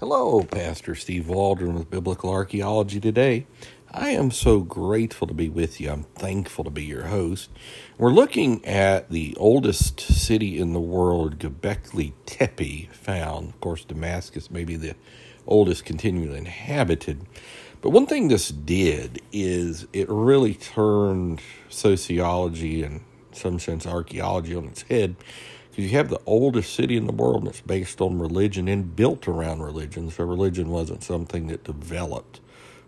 Hello, Pastor Steve Waldron with Biblical Archaeology today. I am so grateful to be with you. I'm thankful to be your host. We're looking at the oldest city in the world, Göbekli Tepe, found. Of course, Damascus may be the oldest continually inhabited. But one thing this did is it really turned sociology and, some sense, archaeology on its head because you have the oldest city in the world it's based on religion and built around religion. So religion wasn't something that developed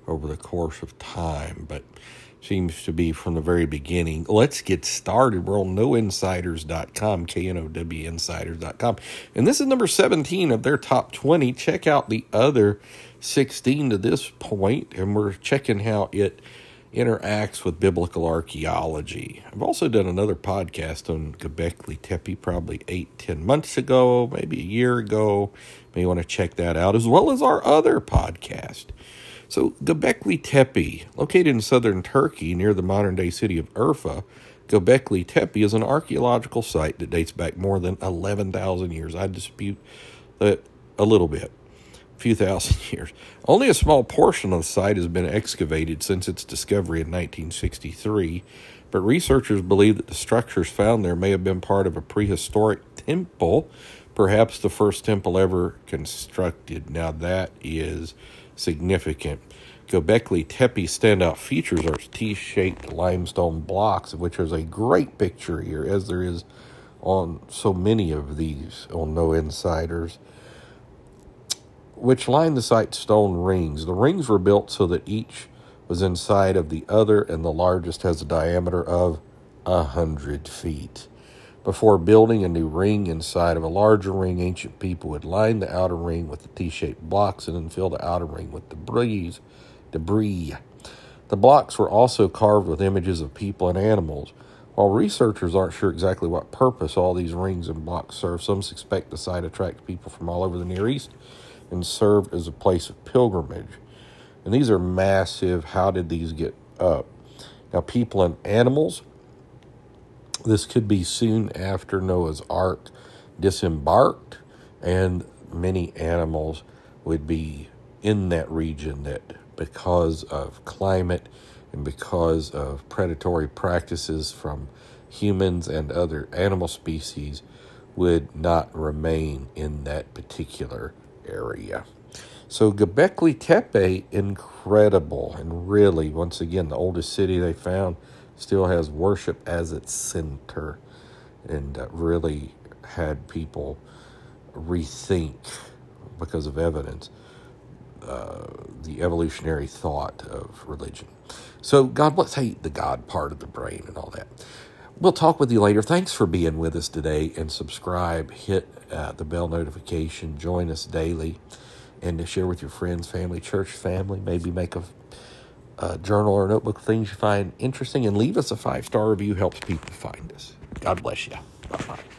over the course of time, but seems to be from the very beginning. Let's get started. We're on knowinsiders.com, K-N-O-W insiders.com. And this is number 17 of their top 20. Check out the other 16 to this point, and we're checking how it interacts with biblical archaeology. I've also done another podcast on Göbekli Tepe probably eight, ten months ago, maybe a year ago. May want to check that out, as well as our other podcast. So, Göbekli Tepe, located in southern Turkey near the modern day city of Urfa, Göbekli Tepe is an archaeological site that dates back more than 11,000 years. I dispute that a little bit few thousand years. Only a small portion of the site has been excavated since its discovery in 1963, but researchers believe that the structures found there may have been part of a prehistoric temple, perhaps the first temple ever constructed. Now, that is significant. Göbekli Tepe standout features are T shaped limestone blocks, which there's a great picture here, as there is on so many of these on Know Insiders which lined the site's stone rings. The rings were built so that each was inside of the other, and the largest has a diameter of a hundred feet. Before building a new ring inside of a larger ring, ancient people would line the outer ring with the T-shaped blocks and then fill the outer ring with debris. Debris. The blocks were also carved with images of people and animals. While researchers aren't sure exactly what purpose all these rings and blocks serve, some suspect the site attracts people from all over the Near East and served as a place of pilgrimage. And these are massive. How did these get up? Now, people and animals, this could be soon after Noah's Ark disembarked, and many animals would be in that region that, because of climate and because of predatory practices from humans and other animal species, would not remain in that particular area. So Göbekli Tepe, incredible, and really, once again, the oldest city they found still has worship as its center, and uh, really had people rethink because of evidence uh, the evolutionary thought of religion. So God bless, hey, the God part of the brain and all that. We'll talk with you later. Thanks for being with us today and subscribe. Hit uh, the bell notification. Join us daily and to share with your friends, family, church family. Maybe make a, a journal or notebook things you find interesting and leave us a five star review. Helps people find us. God bless you. Bye bye.